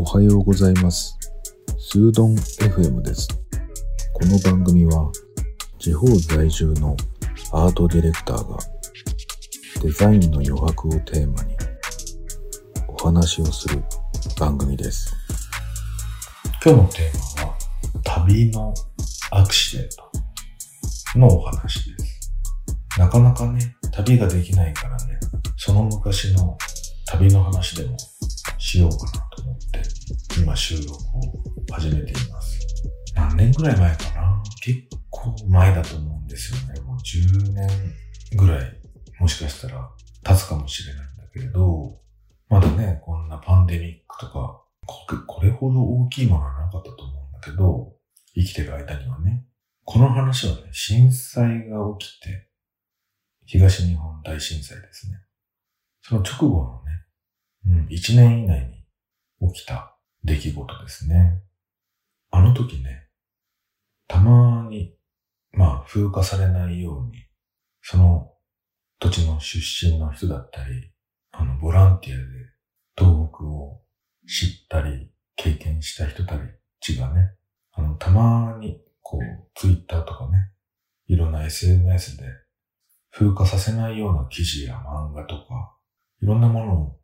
おはようございます。スードン FM です。この番組は地方在住のアートディレクターがデザインの余白をテーマにお話をする番組です。今日のテーマは、旅のアクシデントのお話です。なかなかね、旅ができないからね、その昔の旅の話でもしようかなと思って、今収録を始めています。何年ぐらい前かな？結構前だと思うんですよね。もう10年ぐらい、もしかしたら経つかもしれないんだけれど、まだね、こんなパンデミックとか、これこれほど大きいものはなかったと思うんだけど、生きてる間にはね。この話はね、震災が起きて、東日本大震災ですね。その直後のね、うん、1年以内に起きた出来事ですね。あの時ね、たまに、まあ、風化されないように、その土地の出身の人だったり、あの、ボランティアで東北を知ったり、経験した人たちがね、あの、たまに、こう、ツイッターとかね、いろんな SNS で風化させないような記事や漫画とか、いろんなものを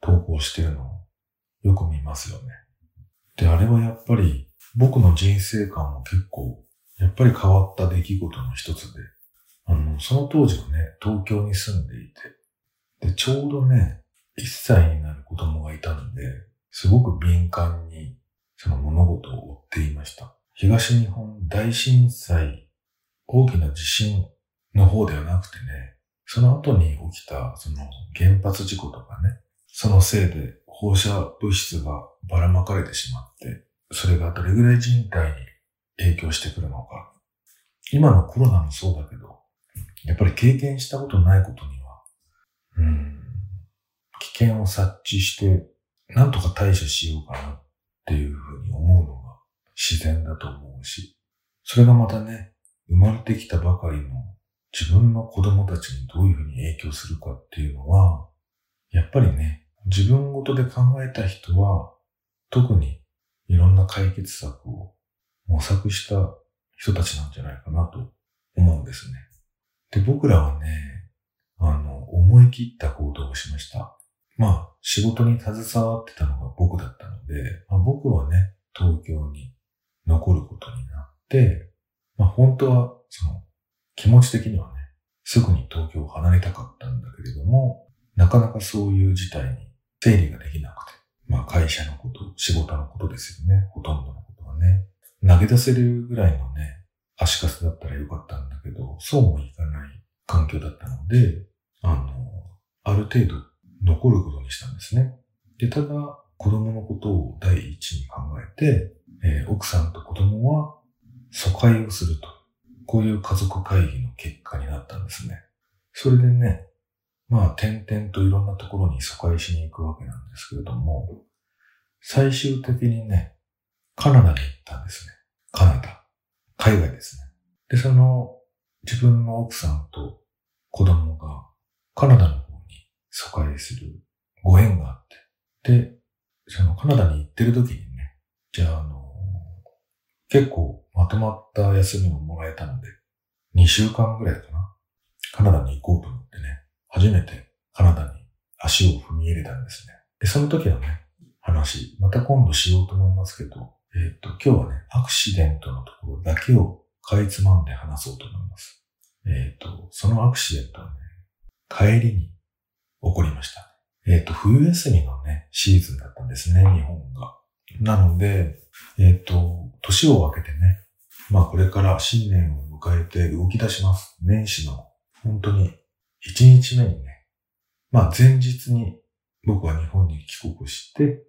投稿してるのをよく見ますよね。で、あれはやっぱり僕の人生観も結構、やっぱり変わった出来事の一つで、あの、その当時はね、東京に住んでいて、で、ちょうどね、1歳になる子供がいたんで、すごく敏感にその物事を追っていました。東日本大震災、大きな地震の方ではなくてね、その後に起きたその原発事故とかね、そのせいで放射物質がばらまかれてしまって、それがどれぐらい人体に影響してくるのか。今のコロナもそうだけど、やっぱり経験したことないことには、うん、危険を察知して、なんとか対処しようかなっていうふうに思うのが自然だと思うし、それがまたね、生まれてきたばかりの自分の子供たちにどういうふうに影響するかっていうのは、やっぱりね、自分ごとで考えた人は、特にいろんな解決策を模索した人たちなんじゃないかなと思うんですね。で、僕らはね、あの、思い切った行動をしました。まあ、仕事に携わってたのが僕だったので、まあ、僕はね、東京に残ることになって、まあ、本当は、その、気持ち的にはね、すぐに東京を離れたかったんだけれども、なかなかそういう事態に整理ができなくて、まあ会社のこと、仕事のことですよね。ほとんどのことはね。投げ出せるぐらいのね、足かせだったらよかったんだけど、そうもいかない環境だったので、あの、ある程度残ることにしたんですね。で、ただ、子供のことを第一に考えて、えー奥さんと子供は疎開をすると。こういう家族会議の結果になったんですね。それでね、まあ、点々といろんなところに疎開しに行くわけなんですけれども、最終的にね、カナダに行ったんですね。カナダ。海外ですね。で、その、自分の奥さんと子供がカナダの方に疎開するご縁があって、で、そのカナダに行ってる時にね、じゃあ、あの、結構まとまった休みをもらえたので、2週間ぐらいかな。カナダに行こうと思ってね、初めてカナダに足を踏み入れたんですね。で、その時のね、話、また今度しようと思いますけど、えっ、と、今日はね、アクシデントのところだけをかいつまんで話そうと思います。えっ、と、そのアクシデントはね、帰りに起こりました。えっ、と、冬休みのね、シーズンだったんですね、日本が。なので、えっ、と、年を分けてね、まあこれから新年を迎えて動き出します。年始の、本当に1日目にね、まあ前日に僕は日本に帰国して、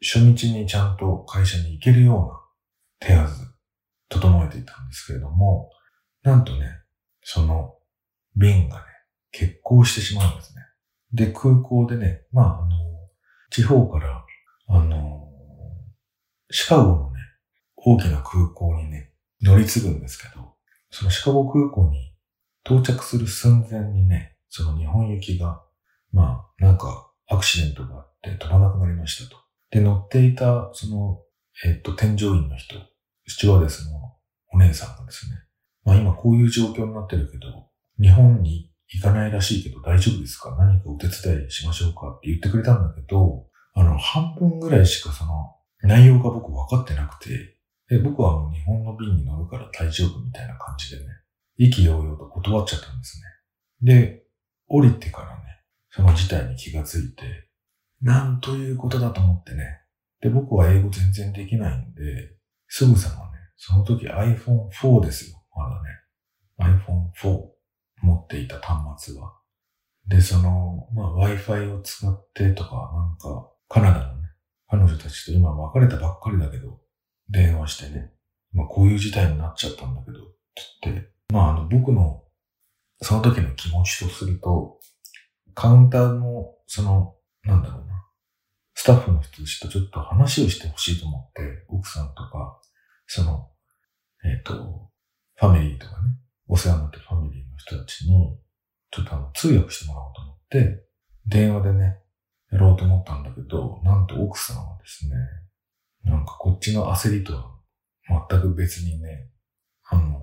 初日にちゃんと会社に行けるような手はず、整えていたんですけれども、なんとね、その便がね、欠航してしまうんですね。で、空港でね、まああの、地方から、あの、シカゴのね、大きな空港にね、乗り継ぐんですけど、そのシカゴ空港に到着する寸前にね、その日本行きが、まあ、なんかアクシデントがあって飛ばなくなりましたと。で、乗っていた、その、えっと、添乗員の人、スチュワーデスのお姉さんがですね、まあ今こういう状況になってるけど、日本に行かないらしいけど大丈夫ですか？何かお手伝いしましょうか？って言ってくれたんだけど、あの、半分ぐらいしかその、内容が僕分かってなくて、で、僕はもう日本の便に乗るから大丈夫みたいな感じでね、意気揚々と断っちゃったんですね。で、降りてからね、その事態に気がついて、なんということだと思ってね。で、僕は英語全然できないんで、すぐさまね、その時 iPhone4 ですよ。まだね。iPhone4 持っていた端末は。で、その、まあ Wi-Fi を使ってとか、なんか、カナダのね、彼女たちと今別れたばっかりだけど、電話してね、まあこういう事態になっちゃったんだけど、つって、まああの僕のその時の気持ちとすると、カウンターの、その、なんだろうな、スタッフの人たちとちょっと話をしてほしいと思って、奥さんとか、その、えっ、ー、と、ファミリーとかね、お世話になってるファミリーの人たちに、ちょっとあの、通訳してもらおうと思って、電話でね、やろうと思ったんだけど、なんと奥さんはですね、なんかこっちの焦りとは全く別にね、あの、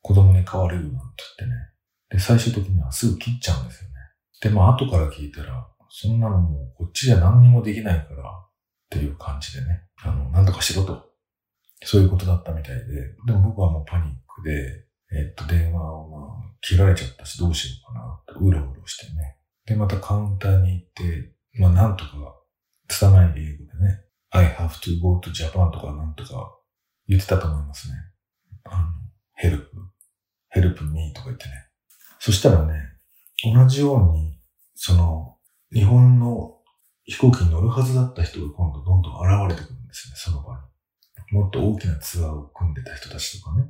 子供に変われるなんて言ってね、で、最終的にはすぐ切っちゃうんですよね。で、まあ後から聞いたら、そんなのもうこっちじゃ何にもできないからっていう感じでね、あの、なんとかしろと。そういうことだったみたいで、でも僕はもうパニックで、えっと、電話をまあ切られちゃったしどうしようかなってうろうろしてね。で、またカウンターに行って、まあなんとか、拙い英語でね、I have to go to Japan とかなんとか言ってたと思いますね。あの、help, help me とか言ってね。そしたらね、同じように、その、日本の飛行機に乗るはずだった人が今度どんどん現れてくるんですね、その場に。もっと大きなツアーを組んでた人たちとかね。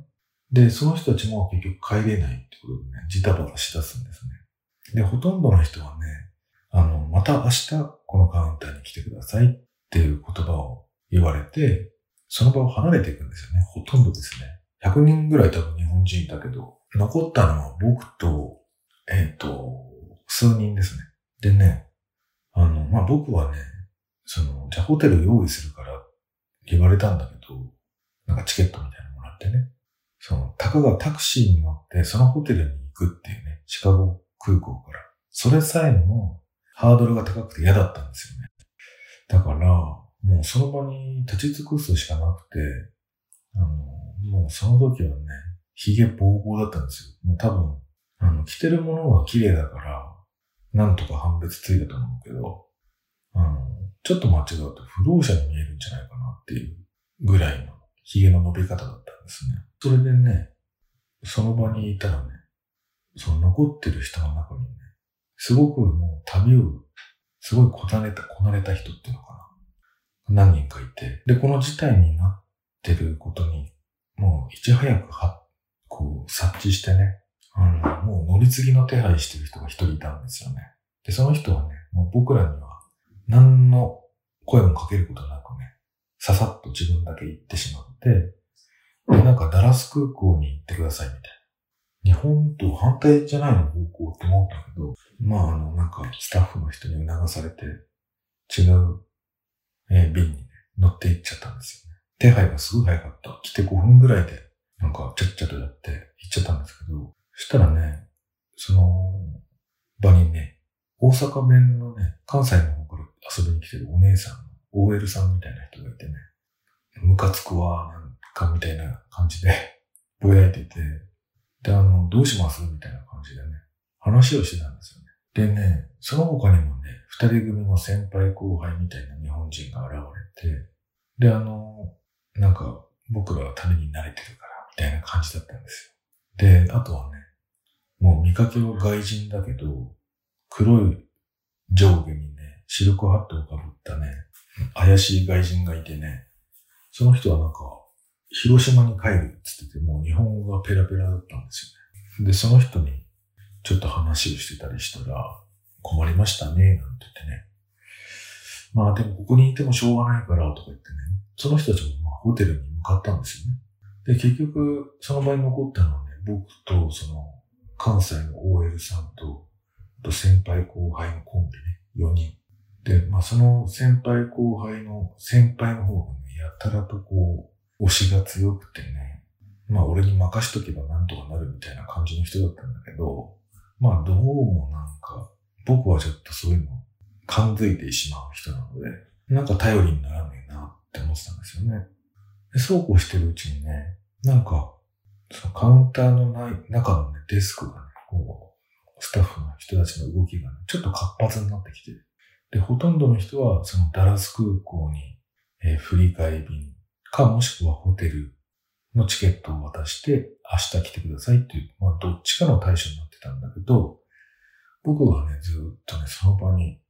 で、その人たちも結局帰れないってことでね、ジタバタしだすんですね。で、ほとんどの人はね、あの、また明日このカウンターに来てくださいっていう言葉を言われて、その場を離れていくんですよね。ほとんどですね。100人ぐらい多分日本人いたけど、残ったのは僕と、えっ、ー、と、数人ですね。でね、あの、まあ、僕はね、その、じゃあホテル用意するから言われたんだけど、なんかチケットみたいなのもらってね、その、たかがタクシーに乗ってそのホテルに行くっていうね、シカゴ空港から。それさえもハードルが高くて嫌だったんですよね。だから、もうその場に立ち尽くすしかなくて、あの、もうその時はね、髭ボーボーだったんですよ。もう多分、あの、着てるものは綺麗だから、なんとか判別ついたと思うけど、あの、ちょっと間違うと不老者に見えるんじゃないかなっていうぐらいの髭の伸び方だったんですね。それでね、その場にいたらね、その残ってる人の中にね、すごくもう旅を、すごいこなれた、こなれた人っていうのかな。何人かいて。で、この事態になってることに、もういち早くはこう、察知してね、あの、もう乗り継ぎの手配してる人が一人いたんですよね。で、その人はね、もう僕らには何の声もかけることなくね、ささっと自分だけ行ってしまって、で、なんかダラス空港に行ってくださいみたいな。日本と反対じゃないの方向って思ったけど、まああの、なんかスタッフの人に促されて、違う、えー、便にね、乗って行っちゃったんですよね。手配がすごい早かった。来て5分ぐらいでなんか、ちゃっちゃとやって行っちゃったんですけど、そしたらね、その場にね、大阪弁のね、関西の方から遊びに来てるお姉さん、OL さんみたいな人がいてね、ムカつくわ、なんかみたいな感じで、ぼやいてて、で、あの、どうしますみたいな感じでね、話をしてたんですよね。でね、その他にもね、二人組の先輩後輩みたいな日本人が現れて、で、あの、なんか、僕らは旅に慣れてるから、たいな感じだったんですよ。で、あとはね、もう見かけは外人だけど、黒い上下にね、シルクハットをかぶったね、怪しい外人がいてね、その人はなんか、広島に帰るって言ってて、もう日本語がペラペラだったんですよね。で、その人にちょっと話をしてたりしたら、困りましたね、なんて言ってね。まあでもここにいてもしょうがないからとか言ってね、その人たちもまあホテルに向かったんですよね。で、結局、その場に残ったのはね、僕と、その、関西の OL さんと、と先輩後輩のコンビね、4人。で、まあその先輩後輩の、先輩の方がね、やたらとこう、推しが強くてね、まあ俺に任しとけばなんとかなるみたいな感じの人だったんだけど、まあどうもなんか、僕はちょっとそういうの感づいてしまう人なので、なんか頼りにならないなって思ってたんですよね。でそうこうしてるうちにね、なんか、そのカウンターのない中のね、デスクがね、こう、スタッフの人たちの動きがね、ちょっと活発になってきて、で、ほとんどの人は、そのダラス空港に、えー、振り替え便か、もしくはホテルのチケットを渡して、明日来てくださいっていう、まあ、どっちかの対象になってたんだけど、僕はね、ずっとね、その場に、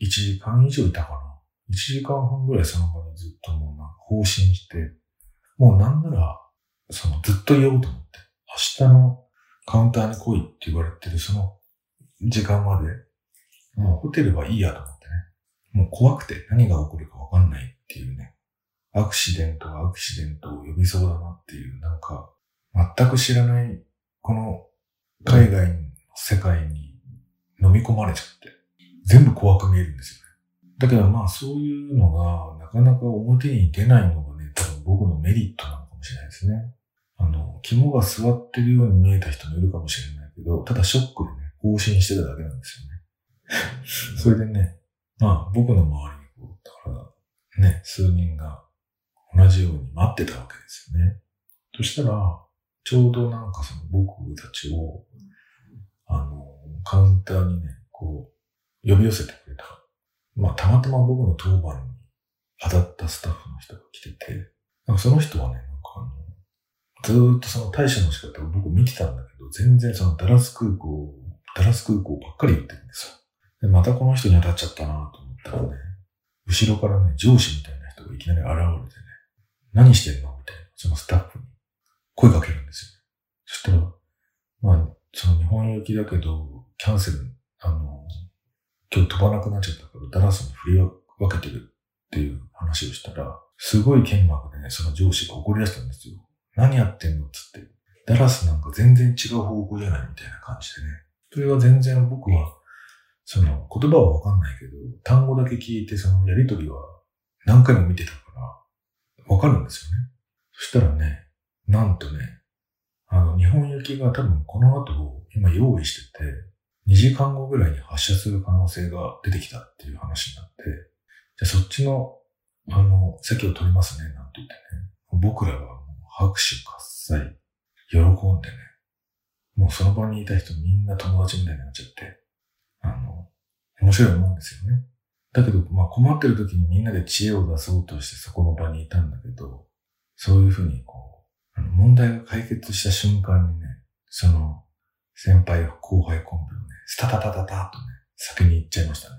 1時間以上いたかな。1時間半ぐらいその場にずっともうなんか放心して、もうなんなら、そのずっと言おうと思って、明日のカウンターに来いって言われてるその時間まで、もうホテルはいいやと思ってね。もう怖くて何が起こるかわかんないっていうね。アクシデントがアクシデントを呼びそうだなっていう、なんか、全く知らない、この海外の世界に飲み込まれちゃって、全部怖く見えるんですよね。だけどまあそういうのがなかなか表に出ないのがね、多分僕のメリットなのかもしれないですね。あの、肝が座ってるように見えた人もいるかもしれないけど、ただショックでね、更新してただけなんですよね。それでね、まあ僕の周りにこう、だからね、数人が同じように待ってたわけですよね。そしたら、ちょうどなんかその僕たちを、あの、カウンターにね、こう、呼び寄せてく。まあ、たまたま僕の当番に当たったスタッフの人が来てて、なんかその人はね、なんかあの、ずーっとその対処の仕方を僕見てたんだけど、全然そのダラス空港、ダラス空港ばっかり言ってるんですよ。で、またこの人に当たっちゃったなと思ったらね、後ろからね、上司みたいな人がいきなり現れてね、何してんのみたいな、そのスタッフに声かけるんですよ。そしたら、まあ、その日本行きだけど、キャンセル、あの、今日飛ばなくなっちゃったからダラスに振り分けてるっていう話をしたら、すごい剣幕でね、その上司が怒り出したんですよ。何やってんのっつって。ダラスなんか全然違う方向じゃないみたいな感じでね。それは全然僕は、その言葉はわかんないけど、単語だけ聞いてそのやりとりは何回も見てたから、わかるんですよね。そしたらね、なんとね、あの、日本行きが多分この後、今用意してて、2時間後ぐらいに発射する可能性が出てきたっていう話になって、じゃあそっちの、あの、席を取りますね、なんて言ってね。僕らはもう拍手喝采、喜んでね、もうその場にいた人みんな友達みたいになっちゃって、あの、面白いもんですよね。だけど、まあ困ってる時にみんなで知恵を出そうとしてそこの場にいたんだけど、そういうふうにこう、あの問題が解決した瞬間にね、その先輩後輩コンビをね、スタタタタタとね、先に行っちゃいましたね。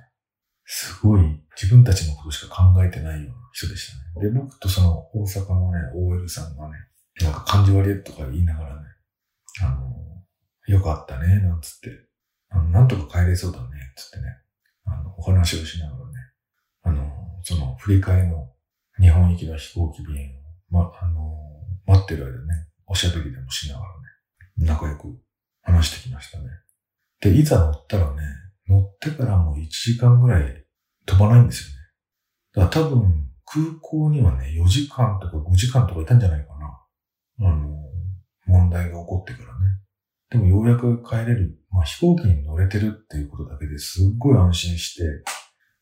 すごい自分たちのことしか考えてないような人でしたね。で、僕とその大阪のね、OL さんがね、なんか感じ悪いとか言いながらね、あの、よかったね、なんつって、あの、なんとか帰れそうだね、つってね、あの、お話をしながらね、あの、その振り替えの日本行きの飛行機便を、ま、あの、待ってる間ね、おしゃべりでもしながらね、仲良く話してきましたね。で、いざ乗ったらね、乗ってからもう1時間ぐらい飛ばないんですよね。だから多分、空港にはね、4時間とか5時間とかいたんじゃないかな。あの、問題が起こってからね。でもようやく帰れる。まあ飛行機に乗れてるっていうことだけですっごい安心して、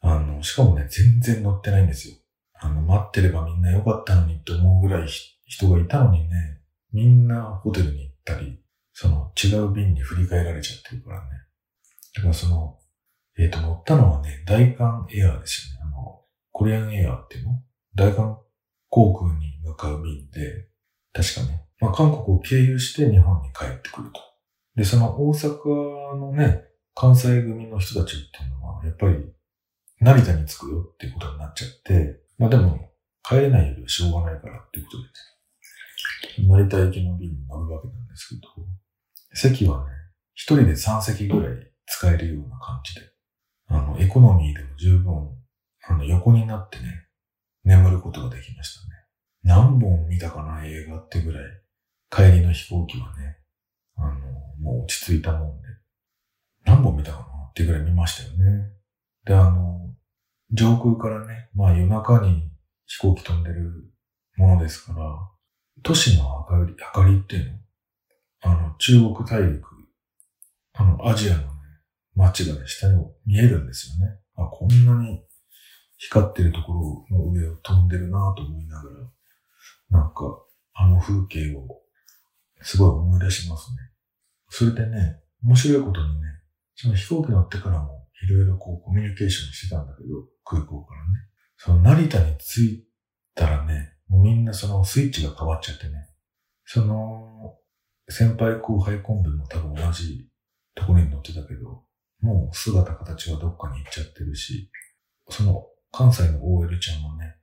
あの、しかもね、全然乗ってないんですよ。あの、待ってればみんなよかったのにって思うぐらい人がいたのにね、みんなホテルに行ったり、その違う便に振り替えられちゃってるからね。だからその、えっ、ー、と、乗ったのはね、大韓エアーですよね。あの、コリアンエアーっていうの？大韓航空に向かう便で、確かね、まあ韓国を経由して日本に帰ってくると。で、その大阪のね、関西組の人たちっていうのは、やっぱり、成田に着くよっていうことになっちゃって、まあでも、帰れないよりはしょうがないからっていうことで、ね、成田行きの便に乗るわけなんですけど、席はね、一人で3席ぐらい使えるような感じで、あの、エコノミーでも十分、あの、横になってね、眠ることができましたね。何本見たかな映画ってぐらい、帰りの飛行機はね、あの、もう落ち着いたもんで、何本見たかなってぐらい見ましたよね。で、あの、上空からね、まあ夜中に飛行機飛んでるものですから、都市の明かり、明かりっていうのあの、中国大陸、あの、アジアのね、街がね、下にも見えるんですよね。あ、こんなに光ってるところの上を飛んでるなと思いながら、なんか、あの風景をすごい思い出しますね。それでね、面白いことにね、その飛行機乗ってからもいろいろこうコミュニケーションしてたんだけど、空港からね。その成田に着いたらね、もうみんなそのスイッチが変わっちゃってね。その、先輩後輩コンビも多分同じところに乗ってたけど、もう姿形はどっかに行っちゃってるし、その関西の OL ちゃんもね、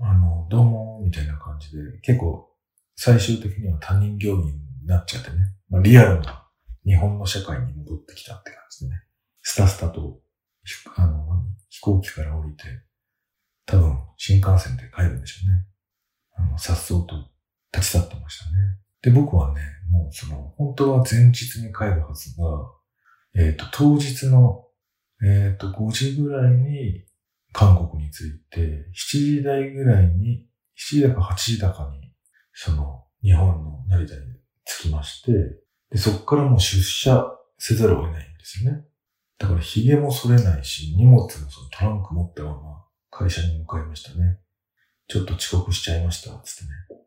あの、どうも、みたいな感じで、結構最終的には他人行儀になっちゃってね、まあ、リアルな日本の社会に戻ってきたって感じでね、スタスタと、あの、飛行機から降りて、多分新幹線で帰るんでしょうね。あの、さっそうと立ち去ってましたね。で、僕はね、もうその、本当は前日に帰るはずが、えっ、ー、と、当日の、えっ、ー、と、5時ぐらいに韓国に着いて、7時台ぐらいに、7時だか8時だかに、その、日本の成田に着きまして、で、そこからもう出社せざるを得ないんですよね。だから髭も剃れないし、荷物もそのトランク持ったまま会社に向かいましたね。ちょっと遅刻しちゃいました、つってね。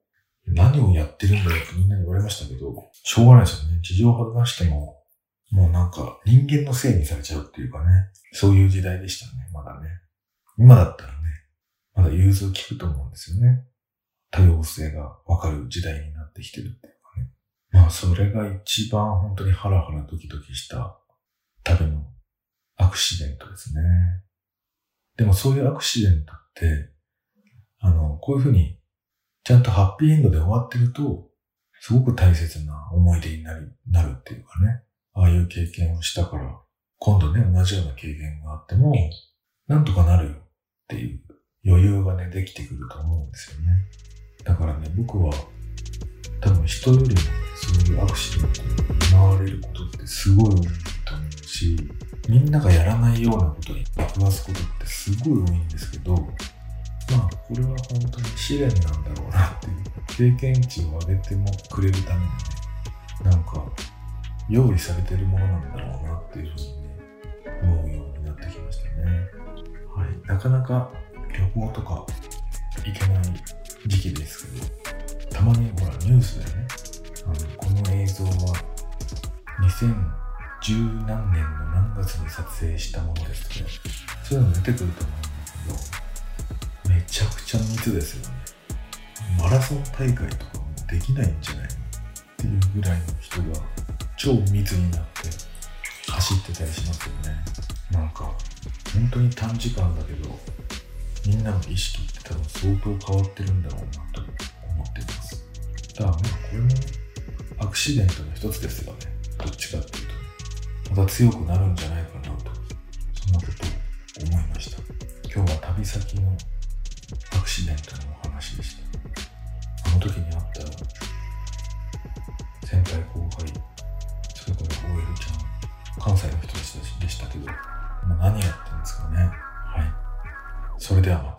何をやってるんだよってみんなに言われましたけど、しょうがないですよね。事情を話しても、もうなんか人間のせいにされちゃうっていうかね。そういう時代でしたね、まだね。今だったらね、まだ融通聞くと思うんですよね。多様性がわかる時代になってきてるっていうかね。まあそれが一番本当にハラハラドキドキした旅のアクシデントですね。でもそういうアクシデントって、あの、こういうふうにちゃんとハッピーエンドで終わってると、すごく大切な思い出になり、なるっていうかね。ああいう経験をしたから、今度ね、同じような経験があっても、なんとかなるよっていう余裕がね、できてくると思うんですよね。だからね、僕は、多分人よりも、そういうアクシデントに見舞われることってすごい多いと思うし、みんながやらないようなことに出くわすことってすごい多いんですけど、まあ、これは本当に試練なんだろうなっていう、経験値を上げてもくれるためにね、なんか、用意されてるものなんだろうなっていうふうにね、思うようになってきましたね。はい。なかなか旅行とか行けない時期ですけど、たまにほらニュースでね、あのこの映像は2000十何年の何月に撮影したものですとか、そういうの出てくると思うんですけど、めちゃくちゃ密ですよね。マラソン大会とかもできないんじゃないっていうぐらいの人が超密になって走ってたりしますよね。なんか、本当に短時間だけど、みんなの意識って多分相当変わってるんだろうなと思っています。だからまあこれも、アクシデントの一つですよね。どっちかっていうと。また強くなるんじゃないかなと、そんなことを思いました。今日は旅先のシデントのお話でした。あの時にあった先輩後輩、それから OL ちゃん、関西の人たちでしたけど、今何やってんですかね。はい。それではまた。